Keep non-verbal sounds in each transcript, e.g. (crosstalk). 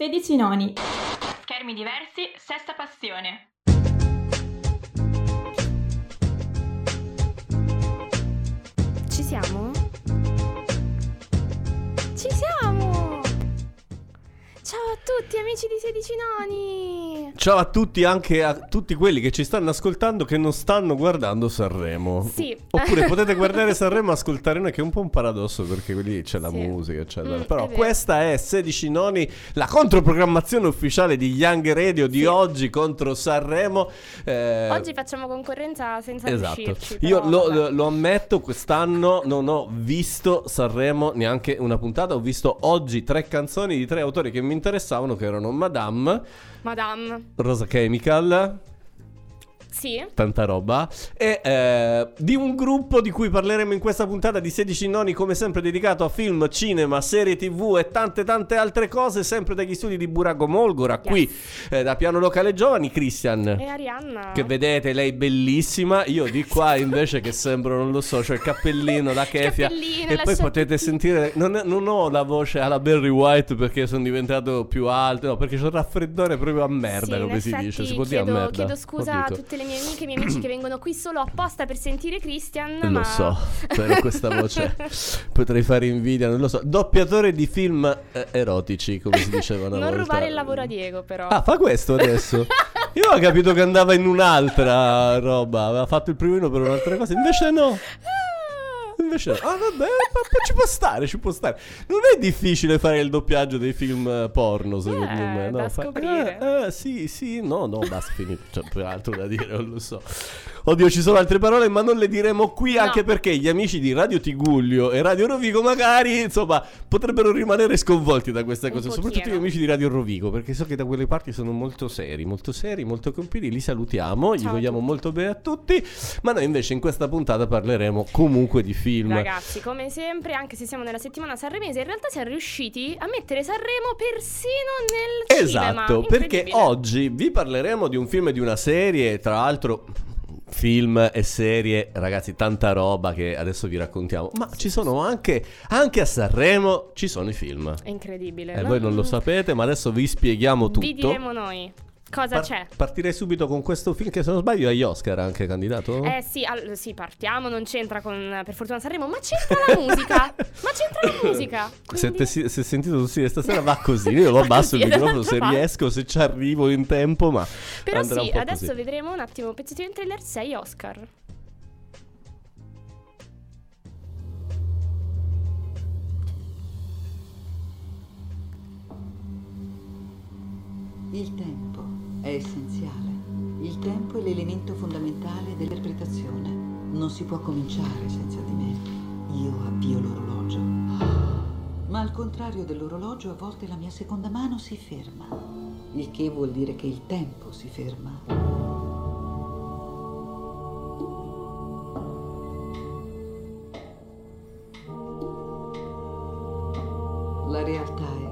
16 noni. Schermi diversi, sesta passione. Ci siamo? Ci siamo! Ciao a tutti amici di 16 noni! Ciao a tutti, anche a tutti quelli che ci stanno ascoltando che non stanno guardando Sanremo. Sì. Oppure (laughs) potete guardare Sanremo e ascoltare noi, che è un po' un paradosso perché lì c'è la Sì. musica, eccetera. Mm, Però è questa è 16 noni, la controprogrammazione ufficiale di Young Radio di Sì. oggi contro Sanremo. Eh, Oggi facciamo concorrenza senza Esatto, riuscirci. io lo- lo ammetto, quest'anno non ho visto Sanremo neanche una puntata, ho visto oggi tre canzoni di tre autori che mi interessavano, che erano Madame, Madame. Rosa Chemical, Sì? tanta roba, e eh, di un gruppo di cui parleremo in questa puntata di 16 noni, come sempre dedicato a film, cinema, serie tv e tante tante altre cose, sempre dagli studi di Burago Molgora, qui eh, da Piano Locale Giovani, Christian. E Arianna? Che vedete, lei bellissima. Io di qua (laughs) invece che sembro, non lo so, c'ho il cappellino da Kefia. cappellino, E la poi sciarpetta. potete sentire, non, non ho la voce alla Barry White perché sono diventato più alto, no, perché c'ho il raffreddore proprio a merda, Sì, come si effetti dice. Si può chiedo, dire a merda. chiedo scusa a tutte le mie amiche e i miei amici che (clears throat) vengono qui solo apposta per sentire Christian. Lo ma... so, però questa voce (laughs) potrei fare invidia, non lo so. Doppiatore di film eh, erotici, come si diceva una non volta. rubare il lavoro a Diego, però. Ah, fa questo adesso? Io ho capito che andava in un'altra roba, aveva fatto il primino per un'altra cosa, invece no. (laughs) Invece. Ah, vabbè, ma- ma ci può stare, ci può stare. Non è difficile fare il doppiaggio dei film eh, porno, secondo Eh, me. No? da Fa- scoprire. Eh, eh, sì, sì, no, no, basta, finito. C'è più altro da dire, non lo so. Oddio, ci sono altre parole, ma non le diremo qui, No. anche perché gli amici di Radio Tigullio e Radio Rovigo magari, insomma, potrebbero rimanere sconvolti da queste Un cose. pochino. Soprattutto gli amici di Radio Rovigo, perché so che da quelle parti sono molto seri, molto seri, molto compiti. Li salutiamo, gli Ciao a vogliamo molto bene a tutti. Ma noi invece in questa puntata parleremo comunque di film. Ragazzi, come sempre, anche se siamo nella settimana sanremese, in realtà siamo riusciti a mettere Sanremo persino nel cinema. Esatto, perché oggi vi parleremo di un film e di una serie, tra l'altro film e serie, ragazzi, tanta roba che adesso vi raccontiamo, ma ci sono anche anche a Sanremo ci sono i film. È incredibile. E voi non lo sapete, ma adesso vi spieghiamo tutto. Vi diremo noi cosa Par- c'è. Partirei subito con questo film che se non sbaglio è agli Oscar anche candidato. Eh sì, al- sì, partiamo, non c'entra con per fortuna Sanremo, ma c'entra la musica. (laughs) ma c'entra la musica. Se, Quindi- te, si- se sentito così stasera va così, io (laughs) lo abbasso il microfono se esatto, va. riesco, se ci arrivo in tempo, ma Però andrà sì, un po' adesso così. vedremo un attimo un pezzettino in trailer 6 Oscar. Il tempo è essenziale. Il tempo è l'elemento fondamentale dell'interpretazione. Non si può cominciare senza di me. Io avvio l'orologio. Ma al contrario dell'orologio, a volte la mia seconda mano si ferma. Il che vuol dire che il tempo si ferma. La realtà è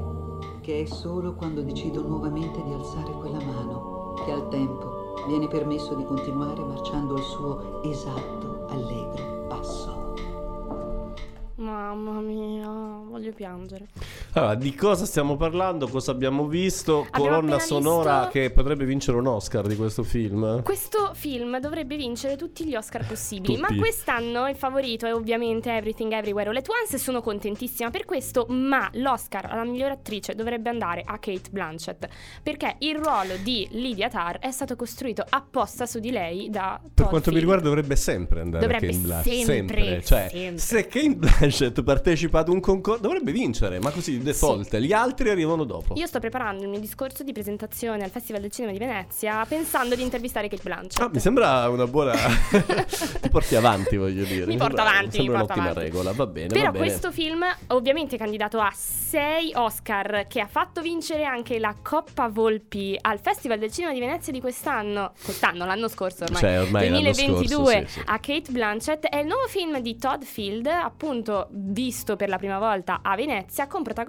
che è solo quando decido nuovamente di alzare quella mano che al tempo viene permesso di continuare marciando al suo esatto, allegro passo. Mamma mia, voglio piangere. Allora, di cosa stiamo parlando? Cosa abbiamo visto? Abbiamo Colonna sonora visto- che potrebbe vincere un Oscar di questo film. Questo film dovrebbe vincere tutti gli Oscar possibili, Tutti. ma quest'anno il favorito è ovviamente Everything Everywhere All At Once e sono contentissima per questo, ma l'Oscar alla miglior attrice dovrebbe andare a Kate Blanchett, perché il ruolo di Lydia Tarr è stato costruito apposta su di lei da Per Todd quanto mi riguarda dovrebbe sempre andare Dovrebbe a Kate Blanchett. sempre, Cioè, sempre. se Kate Blanchett partecipa ad un concorso dovrebbe vincere, ma così di default. Gli altri arrivano dopo. Io sto preparando il mio discorso di presentazione al Festival del Cinema di Venezia pensando di intervistare Kate Blanchett. Ah, mi sembra una buona. (laughs) Ti porti avanti, voglio dire. Mi porto sembra- avanti, Sembra mi porto un'ottima avanti. regola, va bene. Però va bene. questo film ovviamente è candidato a 6 Oscar che ha fatto vincere anche la Coppa Volpi al Festival del Cinema di Venezia di quest'anno, quest'anno, l'anno scorso ormai, Cioè, ormai l'anno 2022 scorso, sì, sì. a Kate Blanchett è il nuovo film di Todd Field, appunto visto per la prima volta a Venezia con protagonista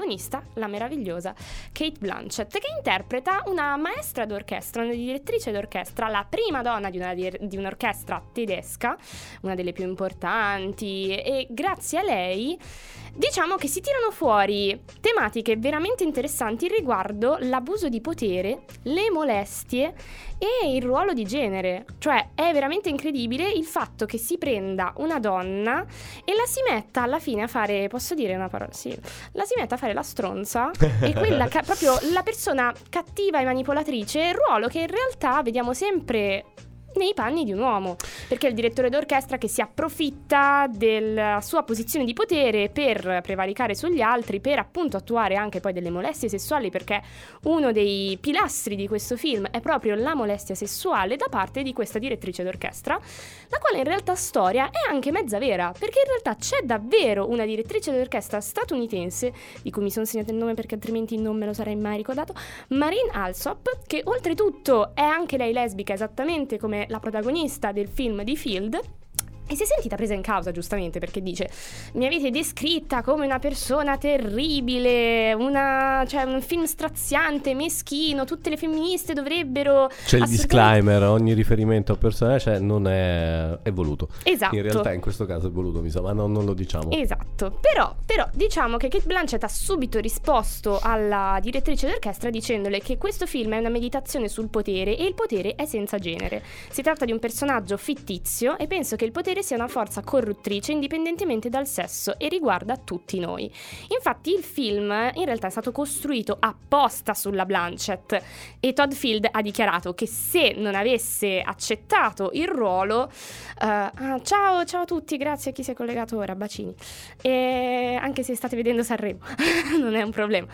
la meravigliosa Kate Blanchett che interpreta una maestra d'orchestra, una direttrice d'orchestra, la prima donna di, una di un'orchestra tedesca, una delle più importanti e grazie a lei diciamo che si tirano fuori tematiche veramente interessanti riguardo l'abuso di potere, le molestie e il ruolo di genere. Cioè è veramente incredibile il fatto che si prenda una donna e la si metta alla fine a fare, posso dire una parola? Sì, la si metta a fare la stronza e quella ca- (laughs) proprio la persona cattiva e manipolatrice, ruolo che in realtà vediamo sempre nei panni di un uomo, perché è il direttore d'orchestra che si approfitta della sua posizione di potere per prevaricare sugli altri, per appunto attuare anche poi delle molestie sessuali, perché uno dei pilastri di questo film è proprio la molestia sessuale da parte di questa direttrice d'orchestra, la quale in realtà storia è anche mezza vera, perché in realtà c'è davvero una direttrice d'orchestra statunitense, di cui mi sono segnato il nome perché altrimenti non me lo sarei mai ricordato, Marine Alsop, che oltretutto è anche lei lesbica esattamente come la protagonista del film di Field. E si è sentita presa in causa, giustamente, perché dice: Mi avete descritta come una persona terribile, una, cioè un film straziante, meschino. Tutte le femministe dovrebbero. C'è il disclaimer: ogni riferimento a personaggio cioè, non è, è, voluto. Esatto. In realtà, in questo caso è voluto, mi sa, ma no, non lo diciamo. Esatto. Però, però, diciamo che Kate Blanchett ha subito risposto alla direttrice d'orchestra dicendole che questo film è una meditazione sul potere e il potere è senza genere. Si tratta di un personaggio fittizio e penso che il potere potere sia una forza corruttrice indipendentemente dal sesso e riguarda tutti noi. Infatti il film in realtà è stato costruito apposta sulla Blanchett e Todd Field ha dichiarato che se non avesse accettato il ruolo... Uh, ah, ciao, ciao a tutti, grazie a chi si è collegato ora, bacini. E anche se state vedendo Sanremo, (laughs) non è un problema.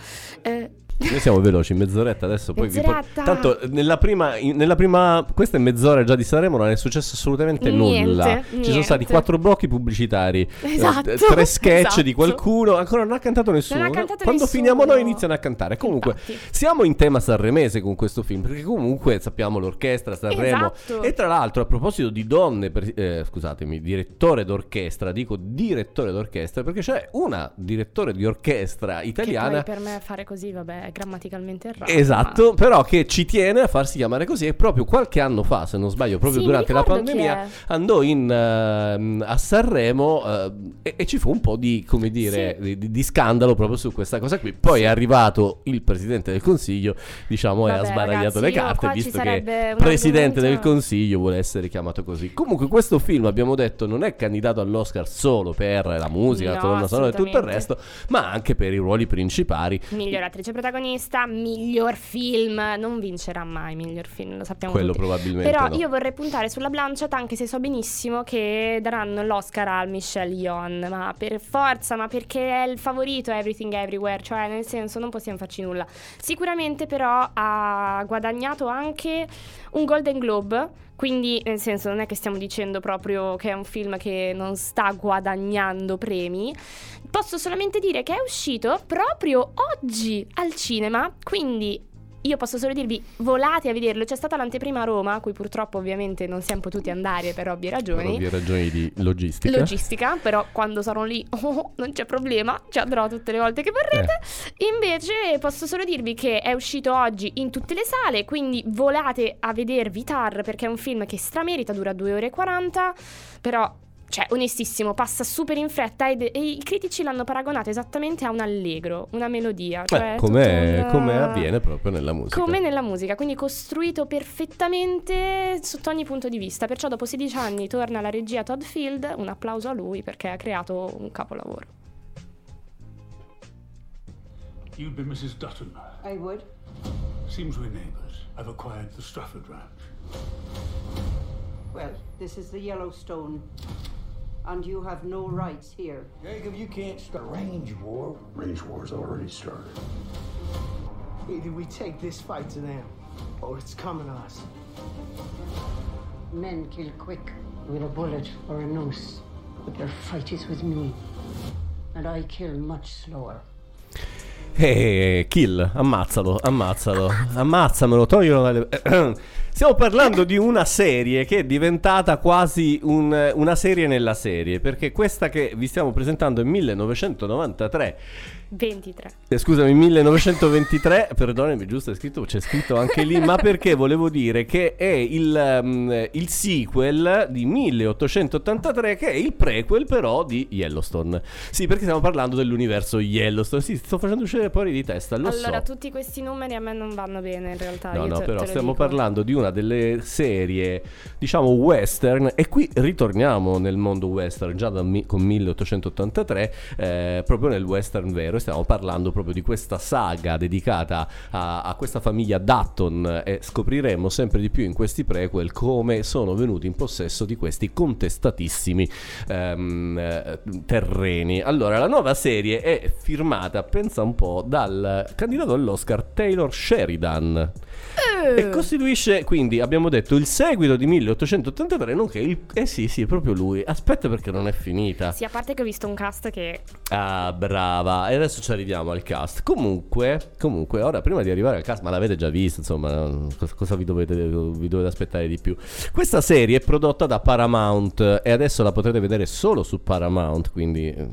Uh, noi siamo veloci, mezz'oretta adesso. Poi mezz'oretta. vi po- Tanto nella prima, nella prima, Questa è mezz'ora già di Sanremo, non è successo assolutamente niente, nulla. Niente. Ci sono stati quattro blocchi pubblicitari, esatto, eh, tre (laughs) sketch esatto. di qualcuno. Ancora non ha cantato nessuno. Ha cantato Quando nessuno. finiamo noi iniziano a cantare. Comunque, Infatti. siamo in tema sanremese con questo film. Perché comunque sappiamo l'orchestra Sanremo. Esatto. E tra l'altro, a proposito di donne, per- eh, scusatemi, direttore d'orchestra, dico direttore d'orchestra perché c'è una direttore di orchestra Che italiana. poi per me fare così, vabbè, è grammaticalmente errato. Esatto, però che ci tiene a farsi chiamare così e proprio qualche anno fa, se non sbaglio, proprio Sì, durante la pandemia, andò in, ehm, a Sanremo eh, e, e ci fu un po' di, come dire, Sì. di, di scandalo proprio su questa cosa qui. Poi è arrivato il Presidente del Consiglio, diciamo, e ha Vabbè, sbaragliato ragazzi, le carte, visto che Presidente del Consiglio vuole essere chiamato così. Comunque questo film, abbiamo detto, non è candidato all'Oscar solo per la musica, la No, colonna sonora e tutto il resto, ma anche per i ruoli principali. Miglior attrice protagonista, miglior film. Non vincerà mai miglior film, lo sappiamo Quello tutti. probabilmente Però no. io vorrei puntare sulla Blanchett anche se so benissimo che daranno l'Oscar al Michelle Yeoh, ma per forza, ma perché è il favorito Everything Everywhere, cioè nel senso non possiamo farci nulla. Sicuramente però ha guadagnato anche un Golden Globe, quindi nel senso non è che stiamo dicendo proprio che è un film che non sta guadagnando premi. Posso solamente dire che è uscito proprio oggi al cinema, quindi io posso solo dirvi volate a vederlo. C'è stata l'anteprima a Roma, a cui purtroppo ovviamente non siamo potuti andare per ovvie Per ragioni. ovvie ragioni di logistica. Logistica, però quando sarò lì (laughs) oh, non c'è problema, ci andrò tutte le volte che vorrete. Eh. Invece posso solo dirvi che è uscito oggi in tutte le sale, quindi volate a vedervi Tar perché è un film che stramerita, dura 2 ore e 40, però cioè, onestissimo, passa super in fretta ed- e i critici l'hanno paragonato esattamente a un allegro, una melodia. Cioè come, un- come avviene proprio nella musica. come nella musica, quindi costruito perfettamente sotto ogni punto di vista. Perciò dopo 16 anni torna alla regia Todd Field, un applauso a lui perché ha creato un capolavoro. You'd be Mrs. Dutton. I would. Seems we're neighbours. I've acquired the Strafford Ranch. Well, this is the Yellowstone. And you have no rights here. Jacob, you can't start a range war. Range war's already started. Either we take this fight to them, or it's coming us. Men kill quick with a bullet or a noose, but their fight is with me, and I kill much slower. Eh, kill, ammazzalo, ammazzalo, ammazzamelo, toglilo dalle... (clears throat) Stiamo parlando di una serie che è diventata quasi un- una serie nella serie, perché questa che vi stiamo presentando è 1993 23. Eh, scusami, 1923, (laughs) perdonami, giusto, è scritto, c'è scritto anche lì, ma perché volevo dire che è il, um, il sequel di 1883 che è il prequel però di Yellowstone. Sì, perché stiamo parlando dell'universo Yellowstone. Sì, sto facendo uscire fuori di testa, lo allora, so. tutti questi numeri a me non vanno bene in realtà. No, no, te- però te stiamo dico. parlando di una delle serie, diciamo, western, e qui ritorniamo nel mondo western già da con 1883, eh, proprio nel western vero, stiamo parlando proprio di questa saga dedicata a, a questa famiglia Dutton e scopriremo sempre di più in questi prequel come sono venuti in possesso di questi contestatissimi ehm, eh, terreni. Allora, la nuova serie è firmata, pensa un po', dal candidato all'Oscar Taylor Sheridan. E costituisce quindi, abbiamo detto, il seguito di 1883, nonché il... Eh sì, sì, è proprio lui. Aspetta perché non è finita. Sì, a parte che ho visto un cast che Ah, brava. E adesso ci arriviamo al cast. Comunque, comunque, ora prima di arrivare al cast, ma l'avete già visto, insomma, cosa, vi, dovete, vi dovete aspettare di più? Questa serie è prodotta da Paramount e adesso la potrete vedere solo su Paramount, quindi eh,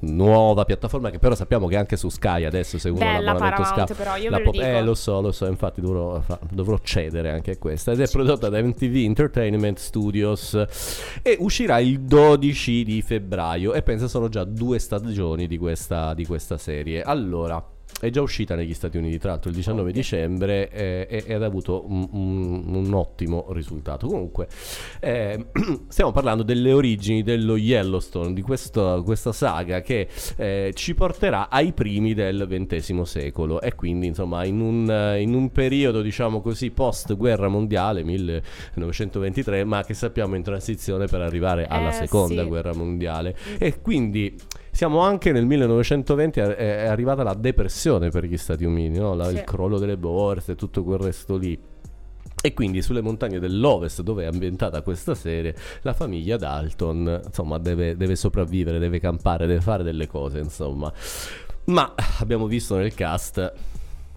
nuova piattaforma che però sappiamo che anche su Sky adesso se uno Bella l'abbonamento Paramount, Sky però, io la ve lo pot- dico. eh lo so lo so infatti dovrò, fa- dovrò cedere anche a questa. Ed è prodotta da MTV Entertainment Studios. E uscirà il 12 di febbraio. E penso sono già due stagioni di questa, di questa serie. Allora è già uscita negli Stati Uniti, tra l'altro il 19 dicembre eh, ed ha avuto un, un- un ottimo risultato. Comunque, eh, (clears throat) stiamo parlando delle origini dello Yellowstone, di questo- questa saga che eh, ci porterà ai primi del XX secolo e quindi insomma in un, eh, in un periodo diciamo così post guerra mondiale 1923 ma che sappiamo in transizione per arrivare alla Eh, seconda sì. guerra mondiale e quindi siamo anche nel 1920 è, arrivata la depressione per gli Stati Uniti no? La- Sì. il crollo delle borse tutto quel resto lì e quindi sulle montagne dell'Ovest, dove è ambientata questa serie, la famiglia Dalton, insomma, deve, deve sopravvivere, deve campare, deve fare delle cose, insomma. Ma abbiamo visto nel cast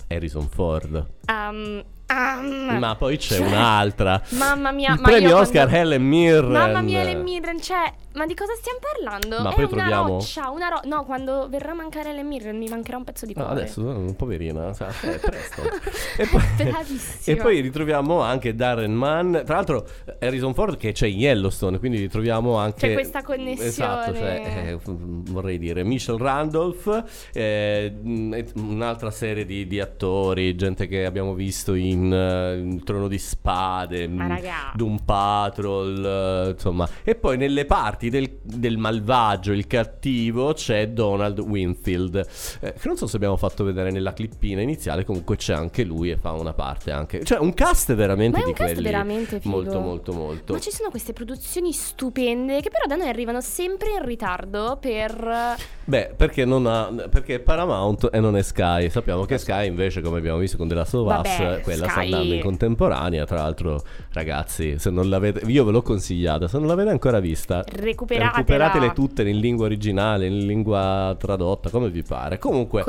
Harrison Ford. Um, um, Ma poi c'è un'altra. Mamma mia, Il ma premio io Oscar quando- Helen Mirren. Mamma mia, Helen Mirren, cioè, ma di cosa stiamo parlando? Ma è poi una troviamo- roccia, una ro- No, quando verrà a mancare Helen Mirren mi mancherà un pezzo di No, cuore. adesso, eh, poverina, cioè, è presto. (laughs) e, poi, Bravissima. (laughs) e poi ritroviamo anche Darren Mann. Tra l'altro, Harrison Ford che c'è in Yellowstone, quindi ritroviamo anche. C'è questa connessione. Esatto, cioè, eh, vorrei dire Michelle Randolph, eh, mh, e un'altra serie di, di attori, gente che abbiamo visto in, eh, in Trono di Spade, Ma mh, raga. Doom Patrol, eh, insomma. E poi nelle parti del, del malvagio, il cattivo, c'è Donald Winfield, eh, che non so se abbiamo fatto vedere nella clippina iniziale, comunque c'è anche lui e fa una parte anche. Cioè un cast veramente Ma di cast quelli veramente figo. molto molto molto. Ma ci sono queste produzioni stupende che però da noi arrivano sempre in ritardo per... Beh, perché non ha perché è Paramount e non è Sky. Sappiamo che Sky invece, come abbiamo visto con Us, Vabbè, quella sta Sky- andando in contemporanea, tra l'altro, ragazzi, se non l'avete io ve l'ho consigliata, se non l'avete ancora vista, Recuperatela. recuperatele tutte in lingua originale, in lingua tradotta, come vi pare. Comunque.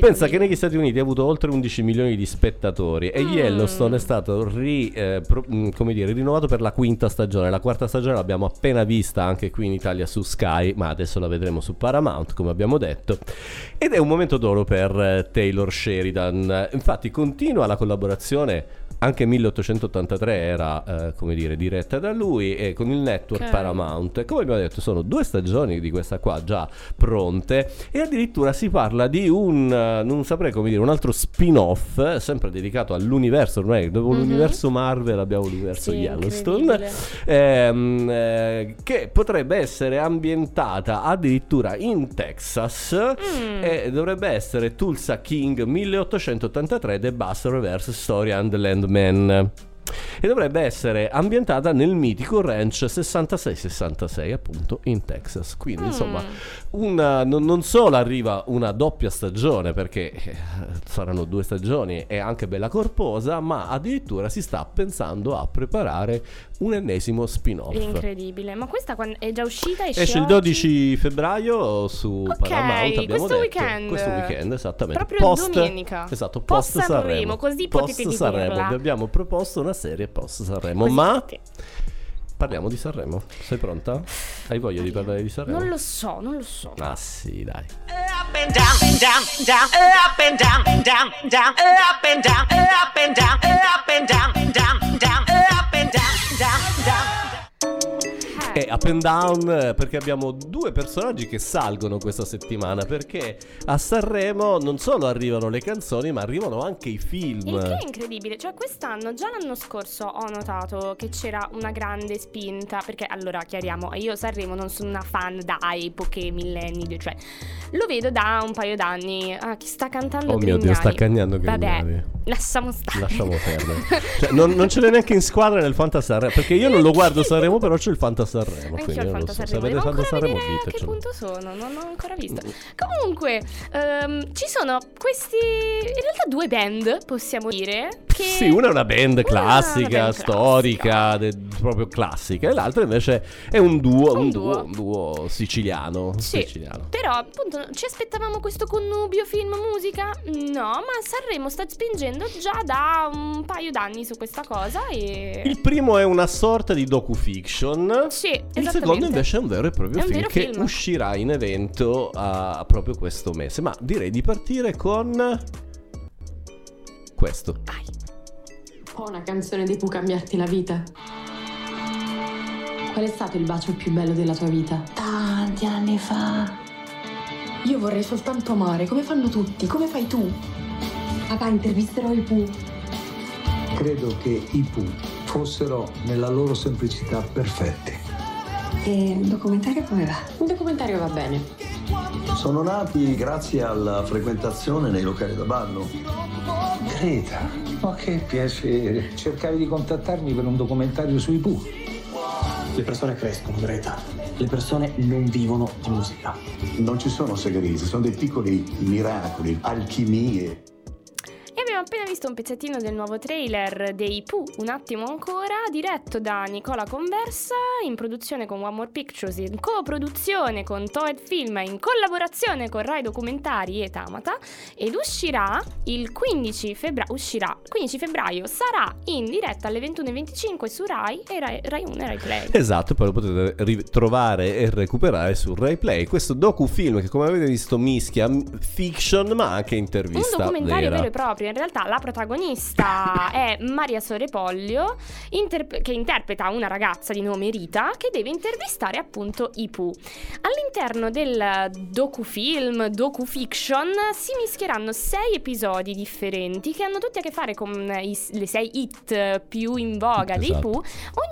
Pensa che negli Stati Uniti ha avuto oltre 11 milioni di spettatori e Mm. Yellowstone è stato ri- eh, pro- mm, come dire, rinnovato per la quinta stagione. La quarta stagione l'abbiamo appena vista anche qui in Italia su Sky, ma adesso la vedremo su Paramount, come abbiamo detto. Ed è un momento d'oro per eh, Taylor Sheridan. Infatti continua la collaborazione anche 1883 era, eh, come dire, diretta da lui e con il network Ok. Paramount. E Come abbiamo detto, sono due stagioni di questa qua già pronte e addirittura si parla di un, eh, non saprei come dire, un altro spin-off, eh, sempre dedicato all'universo, ormai dopo Mhm. l'universo Marvel abbiamo l'universo Sì, Yellowstone, ehm, eh, che potrebbe essere ambientata addirittura in Texas Mm. e dovrebbe essere Tulsa King 1883 The Bus Reverse Story and Landman. E dovrebbe essere ambientata nel mitico ranch 6666 appunto in Texas. Quindi Mm. insomma una- non, non solo arriva una doppia stagione perché eh, saranno due stagioni e anche bella corposa, ma addirittura si sta pensando a preparare un ennesimo spin-off. Incredibile. Ma questa è già uscita? Esce, Esce il oggi? 12 febbraio su Ok, Paramount, abbiamo questo detto. weekend. Questo weekend, esattamente. Proprio post, domenica. Esatto, Post post, Sanremo, Sanremo. così post potete Sanremo. Vi abbiamo proposto una serie post Sanremo, Così ma potete- parliamo di Sanremo. Sei pronta? Hai voglia di parlare di Sanremo? Non lo so, non lo so. Ah sì, dai. Eh, up and down, down, down, up and down, down, down, up and down, up and down, up and down, down, down, up and down, down, down. Up and down perché abbiamo due personaggi che salgono questa settimana perché a Sanremo non solo arrivano le canzoni ma arrivano anche i film. Il che è incredibile, cioè quest'anno, già l'anno scorso ho notato che c'era una grande spinta, perché allora chiariamo, io Sanremo non sono una fan da epoche, millenni, cioè lo vedo da un paio d'anni, ah, chi sta cantando Oh mio Dio, sta cagnando Vabbè, Grignani. lasciamo stare. Lasciamo perdere. (laughs) Cioè, non, non ce l'è neanche in squadra nel Fanta Sanremo. Perché io non lo guardo Sanremo, però c'è il Fanta Sanremo. Anche Quindi io il non lo Fanta so. Sanremo. Devo ancora Sanremo, vedere a che punto sono, non ho ancora visto. Comunque, ehm, ci sono questi, in realtà due band, possiamo dire, che... Sì, una è una band classica, una band storica, de- proprio classica, e l'altra invece è un duo, un, Un duo, duo. un duo siciliano. Sì, siciliano. però appunto ci aspettavamo questo connubio film-musica? No, ma Sanremo sta spingendo già da un paio d'anni su questa cosa e... Il primo è una sorta di docufiction. Sì, Il secondo invece è un vero e proprio film che film. uscirà in evento a, proprio questo mese. Ma direi di partire con questo. Ho una canzone di può cambiarti la vita. Qual è stato il bacio più bello della tua vita? Tanti anni fa. Io vorrei soltanto amare, come fanno tutti, come fai tu? Papà, intervisterò il Pooh. Credo che i Pooh fossero nella loro semplicità perfetti. E il documentario come va? Il documentario va bene. Sono nati grazie alla frequentazione nei locali da ballo. Greta, ma che piacere. Cercavi di contattarmi per un documentario sui Pooh. Le persone crescono, Greta. Le persone non vivono di musica. Non ci sono segreti, sono dei piccoli miracoli, alchimie. Abbiamo appena visto un pezzettino del nuovo trailer dei Pooh, un attimo ancora, diretto da Nicola Conversa, in produzione con One More Pictures, in coproduzione con Toed Film, in collaborazione con Rai Documentari e Tamata, ed uscirà il 15 febbraio, uscirà il 15 febbraio, sarà in diretta alle 21.25 su Rai e Rai, Rai 1 e Rai Play. Esatto, poi lo potete ritrovare e recuperare su Rai Play. Questo docufilm che come avete visto mischia fiction ma anche Un intervista documentario vera. vero e proprio, in realtà la protagonista (laughs) è Maria Sorepoglio interp- che interpreta una ragazza di nome Rita che deve intervistare appunto i Pooh. All'interno del docufilm, docufiction si mischieranno sei episodi differenti che hanno tutti a che fare con i- le sei hit più in voga dei Esatto. Pooh,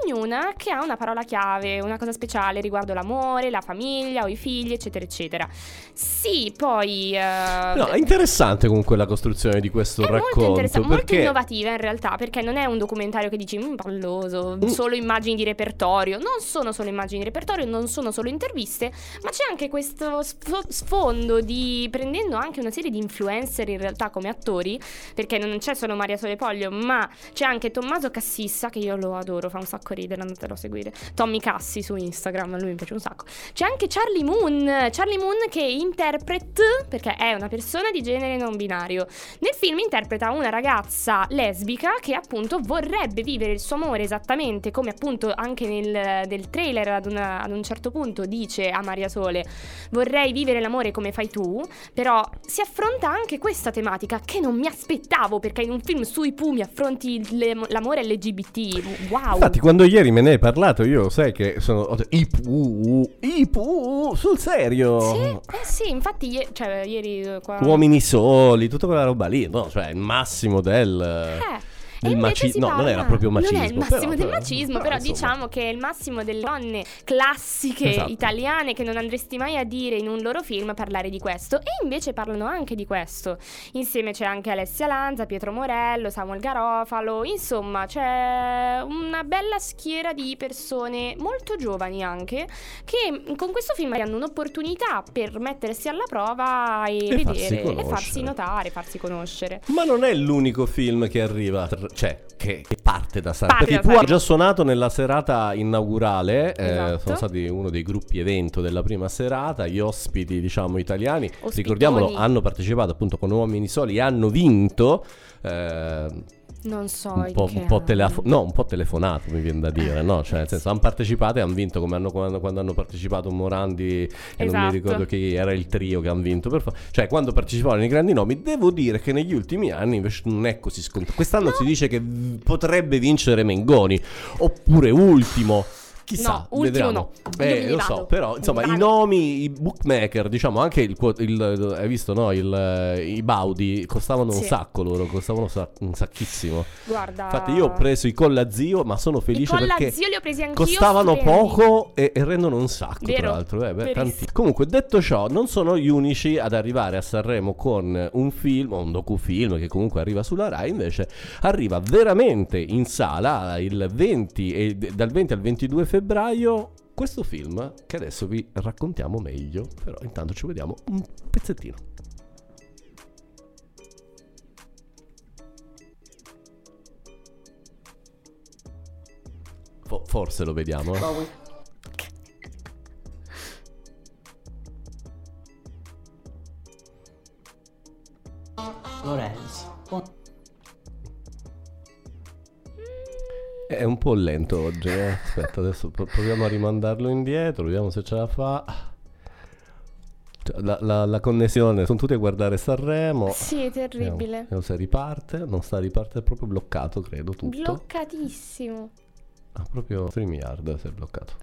ognuna che ha una parola chiave, una cosa speciale riguardo l'amore, la famiglia o i figli eccetera eccetera. Sì, poi... eh, No, è interessante comunque la costruzione di questo è molto interessante, molto innovativa in realtà, perché non è un documentario che dici "Mm, palloso, Mm. solo immagini di repertorio. Non sono solo immagini di repertorio, non sono solo interviste, ma c'è anche questo sfo- sfondo di prendendo anche una serie di influencer in realtà come attori, perché non c'è solo Maria Solepoglio, ma c'è anche Tommaso Cassissa che io lo adoro, fa un sacco ridere, andatelo a seguire. Tommy Cassi su Instagram, lui mi piace un sacco. C'è anche Charlie Moon, Charlie Moon che interpreta perché è una persona di genere non binario. Nel film interpreta una ragazza lesbica che appunto vorrebbe vivere il suo amore esattamente come appunto anche nel del trailer ad, una- ad un certo punto dice a Maria Sole vorrei vivere l'amore come fai tu, però si affronta anche questa tematica che non mi aspettavo perché in un film sui Pooh mi affronti le- l'amore LGBT. Wow. Infatti, quando ieri me ne hai parlato, io sai che sono. I pu, i pu, sul serio. Sì, eh sì, infatti cioè, ieri eh, qua Uomini soli, tutta quella roba lì. No, cioè massimo del. Eh, del e maci- no, non era proprio macismo. Non è il massimo però- del però- macismo, però, però, diciamo che è il massimo delle donne classiche Esatto. italiane che non andresti mai a dire in un loro film parlare di questo. E invece parlano anche di questo. Insieme c'è anche Alessia Lanza, Pietro Morello, Samuel Garofalo. Insomma, c'è una bella schiera di persone molto giovani anche che con questo film hanno un'opportunità per mettersi alla prova e, E farsi vedere e conoscere. farsi notare, farsi conoscere. Ma non è l'unico film che arriva, cioè che, che parte da Sanremo. Perché tu hai già suonato nella serata inaugurale, eh, Esatto. sono stati uno dei gruppi evento della prima serata, gli ospiti diciamo italiani, Ospitoni. ricordiamolo, hanno partecipato appunto con Uomini Soli e hanno vinto. eh, Non so un po', un po' telefo- no, un po' telefonato mi viene da dire, no? Cioè, nel senso, hanno partecipato e hanno vinto come hanno, quando, quando hanno partecipato Morandi e non Esatto. mi ricordo chi era il trio che hanno vinto. Per fa- cioè, quando partecipavano i grandi nomi, devo dire che negli ultimi anni invece non è così scontato. Quest'anno si dice che v- potrebbe vincere Mengoni, oppure ultimo. Chissà, No, ultimo vediamo. no. Eh, lo vado. so, però insomma, i nomi, i bookmaker, diciamo anche il, il- hai visto, no? Il, i Baudi costavano un Sì. sacco loro, costavano sa- un sacchissimo. Guarda. Infatti io ho preso i colla zio, ma sono felice colla perché zio li ho presi anch'io, costavano poco e, e rendono un sacco, Vero, tra l'altro. Eh, beh, tanti- Comunque, detto ciò, non sono gli unici ad arrivare a Sanremo con un film, o un docufilm che comunque arriva sulla Rai, invece arriva veramente in sala il 20 e dal 20 al 22 febbraio questo film che adesso vi raccontiamo meglio, però intanto ci vediamo un pezzettino. Fo- forse lo vediamo. eh. Bowie. È un po' lento oggi, eh. Aspetta, adesso pro- proviamo a rimandarlo indietro, vediamo se ce la fa. Cioè, La, la- la connessione, sono tutti a guardare Sanremo. Sì, è terribile. Vediamo, vediamo se riparte. Non sta riparte, è proprio bloccato, credo tutto. Bloccatissimo. Ah, proprio StreamYard si è bloccato.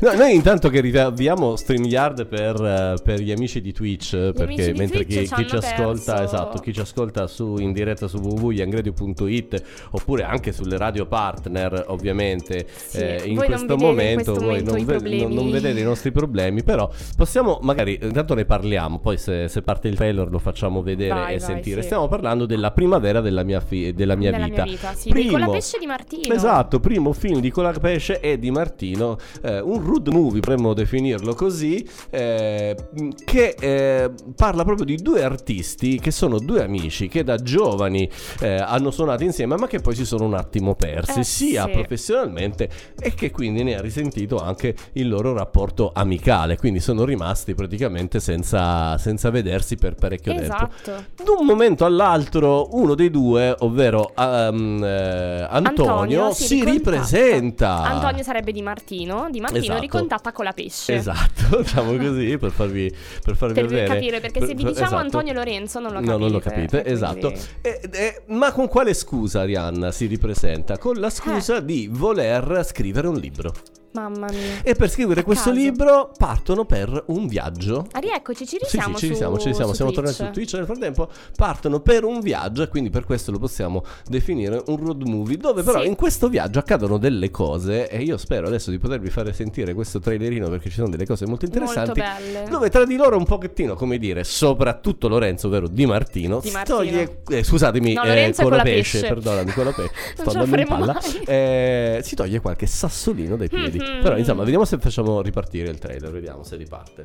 No, noi intanto che riavviamo StreamYard per, eh, per gli amici di Twitch, perché amici di mentre Twitch chi, ci chi ci ascolta, esatto, chi ci ascolta su, in diretta su www.yangradio.it oppure anche sulle radio partner, ovviamente, Sì, eh, in, voi non questo vedete in momento, questo voi momento non, i ve- non- non vedete i nostri problemi, però possiamo magari, intanto ne parliamo, poi se, se parte il trailer lo facciamo vedere Vai, e vai, sentire. sì. Stiamo parlando della primavera della mia, fi- della mia Della vita. mia vita, sì. Di Con la pesce di Martino. Esatto, primo film di Colapesce e di Martino, eh, un road movie, potremmo definirlo così, eh, che eh, parla proprio di due artisti che sono due amici che da giovani eh, hanno suonato insieme ma che poi si sono un attimo persi, Eh, sia sì. professionalmente e che quindi ne ha risentito anche il loro rapporto amicale, quindi sono rimasti praticamente senza, senza vedersi per parecchio tempo. Esatto. Da un momento all'altro uno dei due, ovvero ehm, eh, Antonio, si, ricontatta. ripresenta. Antonio sarebbe di Martino, di Martino Esatto. ricontatta con la pesce. Esatto, (laughs) diciamo così per farvi, per farvi Per vedere. capire, perché se vi Per- diciamo esatto. Antonio Lorenzo non lo capite. No, non lo capite, quindi- esatto. E- e- ma con quale scusa Arianna si ripresenta? Con la scusa Eh. di voler scrivere un libro. Mamma mia. E per scrivere A questo caso. libro partono per un viaggio. Ah, rieccoci, ci Sì, risiamo sì, ci su- risiamo, ci risiamo. Siamo Twitch. tornati su Twitch nel frattempo. Partono per un viaggio e quindi per questo lo possiamo definire un road movie. Dove però Sì. in questo viaggio accadono delle cose. E io spero adesso di potervi fare sentire questo trailerino perché ci sono delle cose molto interessanti. Molto belle. Dove tra di loro un pochettino, come dire, soprattutto Lorenzo, ovvero Di Martino, Di si Martino. toglie. eh, scusatemi, No, eh, con la pesce, pesce. perdonami, con (laughs) la pesce. Sto andando in palla. Eh, si toglie qualche sassolino dai piedi. Mhm. Però insomma, vediamo se facciamo ripartire il trailer. Vediamo se riparte.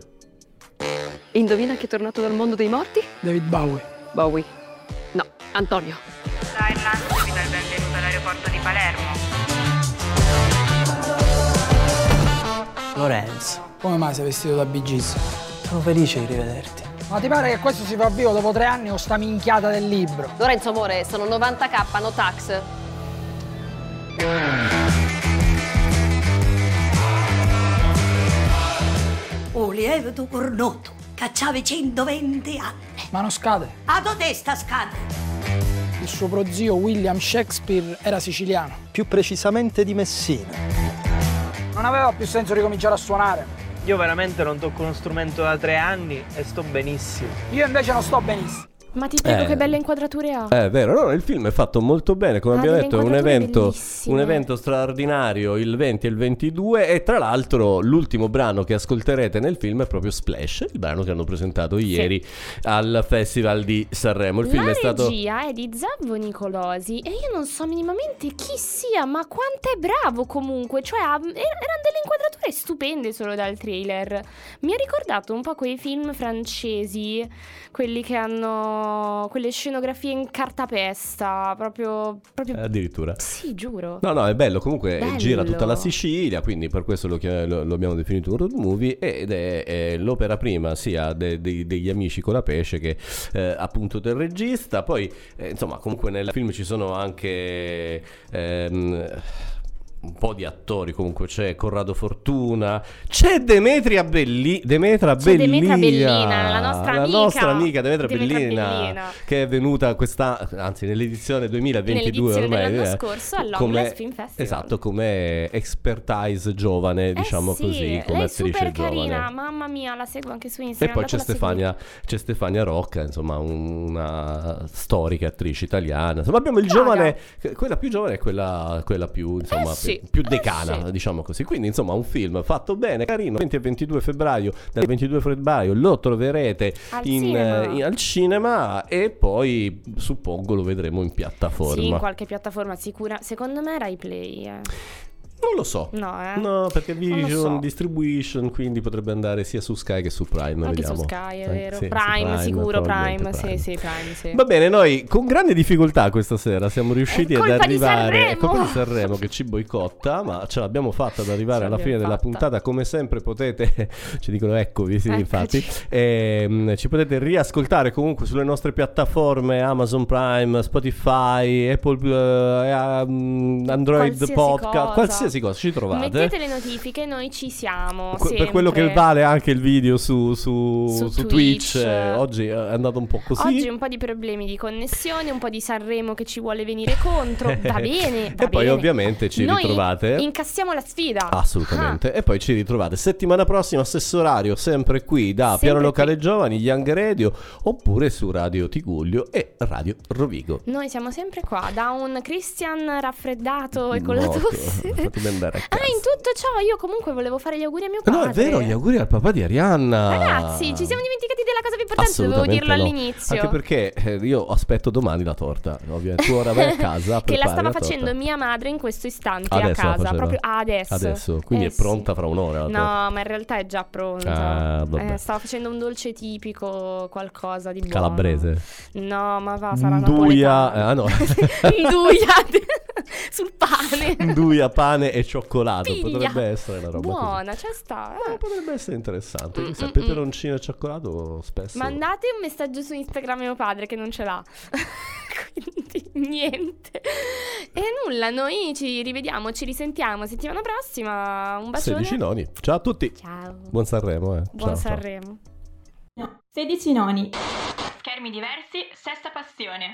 Indovina chi è tornato dal mondo dei morti? David Bowie. Bowie. No, Antonio. Irlanda vi dà il benvenuto all'aeroporto di Palermo. Lorenzo, Come mai sei vestito da Bee Gees? sono felice di rivederti. Ma ti pare che questo si fa vivo dopo tre anni o sta minchiata del libro? Lorenzo, amore, sono 90k, no tax. O lievito cornotto, cacciavi 120 anni. Ma non scade. A tua testa scade. Il suo prozio William Shakespeare era siciliano. Più precisamente di Messina. Non aveva più senso ricominciare a suonare. Io veramente non tocco uno strumento da tre anni e sto benissimo. Io invece non sto benissimo. Ma ti prego, Eh. che belle inquadrature ha. È vero, no, il film è fatto molto bene, come Ha abbiamo detto, è un evento, un evento straordinario il 20 e il 22 e tra l'altro l'ultimo brano che ascolterete nel film è proprio Splash, il brano che hanno presentato ieri al Festival di Sanremo. Il film la è stato... regia è di Zavvo Nicolosi e io non so minimamente chi sia, ma quanto è bravo comunque. Cioè, er- erano delle inquadrature stupende solo dal trailer. Mi ha ricordato un po' quei film francesi, quelli che hanno quelle scenografie in cartapesta, proprio... proprio... Addirittura. Sì, giuro. No, no, è bello. Comunque Bello. gira tutta la Sicilia, quindi per questo lo, lo- lo abbiamo definito un road movie. Ed è, è l'opera prima sia de- de- degli amici con la pesce che eh, appunto del regista. Poi, eh, insomma, comunque nel film ci sono anche. ehm, un po' di attori comunque c'è Corrado Fortuna c'è Demetria Belli Demetra C'è Bellina Demetra Bellina, la nostra la amica. nostra amica Demetra, Demetra Bellina, Bellina. che è venuta questa anzi nell'edizione 2022 Nell'edizione ormai dell'anno eh, scorso all'Homeless Film Festival. esatto come expertise giovane diciamo Eh sì, così come attrice giovane carina, mamma mia, la seguo anche su e Instagram. poi c'è. Stefania, c'è Stefania Rocca, insomma, un- una storica attrice italiana. Insomma, abbiamo il Raga. giovane, quella più giovane e quella, quella più, insomma, Eh sì, più, più eh decana, sì. diciamo così. Quindi, insomma, un film fatto bene, carino, 20 e 22 febbraio. Dal 22 febbraio lo troverete Al in, cinema. eh, in- al cinema e poi suppongo lo vedremo in piattaforma. Sì, in qualche piattaforma sicura. Secondo me Rai Play. eh. Non lo so. No, eh. No, perché Vision so. Distribution, quindi potrebbe andare sia su Sky che su Prime. Anche vediamo. su Sky, è Eh, vero. sì, su Prime, sicuro, probabilmente Prime. Sì, sì, Prime, sì. Va bene, noi con grande difficoltà questa sera siamo riusciti È ad arrivare. È colpa di Sanremo che ci boicotta, ma ce l'abbiamo fatta ad arrivare alla fine l'abbiamo della fatta. puntata. Come sempre potete, (laughs) ci dicono eccovi, sì, Eccoci. infatti. Ehm, ci potete riascoltare comunque sulle nostre piattaforme Amazon Prime, Spotify, Apple, eh, ehm, Android Qualsiasi Podcast, cosa. qualsiasi cosa ci trovate. Mettete le notifiche, noi ci siamo. Que- per quello che vale anche il video su, su- Su su Twitch, eh, oggi è andato un po' così. Oggi un po' di problemi di connessione, un po' di Sanremo che ci vuole venire contro. (laughs) Va bene, va e poi bene. ovviamente ci Noi ritrovate. Incassiamo la sfida. Assolutamente. E poi ci ritrovate settimana prossima, stesso orario, sempre qui da Sempre Piano Locale Giovani, Young Radio, oppure su Radio Tigullio e Radio Rovigo. Ah, Noi siamo sempre qua, da un Christian raffreddato e con la Molto. tosse. (laughs) Fatemi andare a Ah, casa. in tutto ciò io comunque volevo fare gli auguri a mio padre. No, è vero, gli auguri al papà di Arianna. Ragazzi, ci siamo dimenticati della cosa più importante, dovevo dirlo no. all'inizio. Anche perché eh, io aspetto domani la torta. Ovviamente tu ora vai a (laughs) casa. che la stava torta. facendo mia madre in questo istante Adesso a la casa, proprio adesso. Adesso, quindi Eh è pronta fra un'ora. la torta. No, ma in realtà è già pronta. Ah. Eh, stava facendo un dolce tipico, qualcosa di buono. Calabrese. No, ma va, sarà Nduia, eh, ah no. (laughs) Nduia (laughs) (laughs) sul pane. Nduia, pane e cioccolato. Piglia. Potrebbe essere una roba così. Buona, c'è sta. eh. Potrebbe essere interessante. Mm, Chissà, mm, peperoncino e cioccolato spesso. Mandate un messaggio su Instagram a mio padre che non ce l'ha. (laughs) Quindi niente. E nulla, noi ci rivediamo, ci risentiamo settimana prossima. Un bacione. 16 noni. Ciao a tutti. Ciao. Buon Sanremo, eh. Buon Ciao, ciao. Sanremo. 16 noni. Schermi diversi, sesta passione.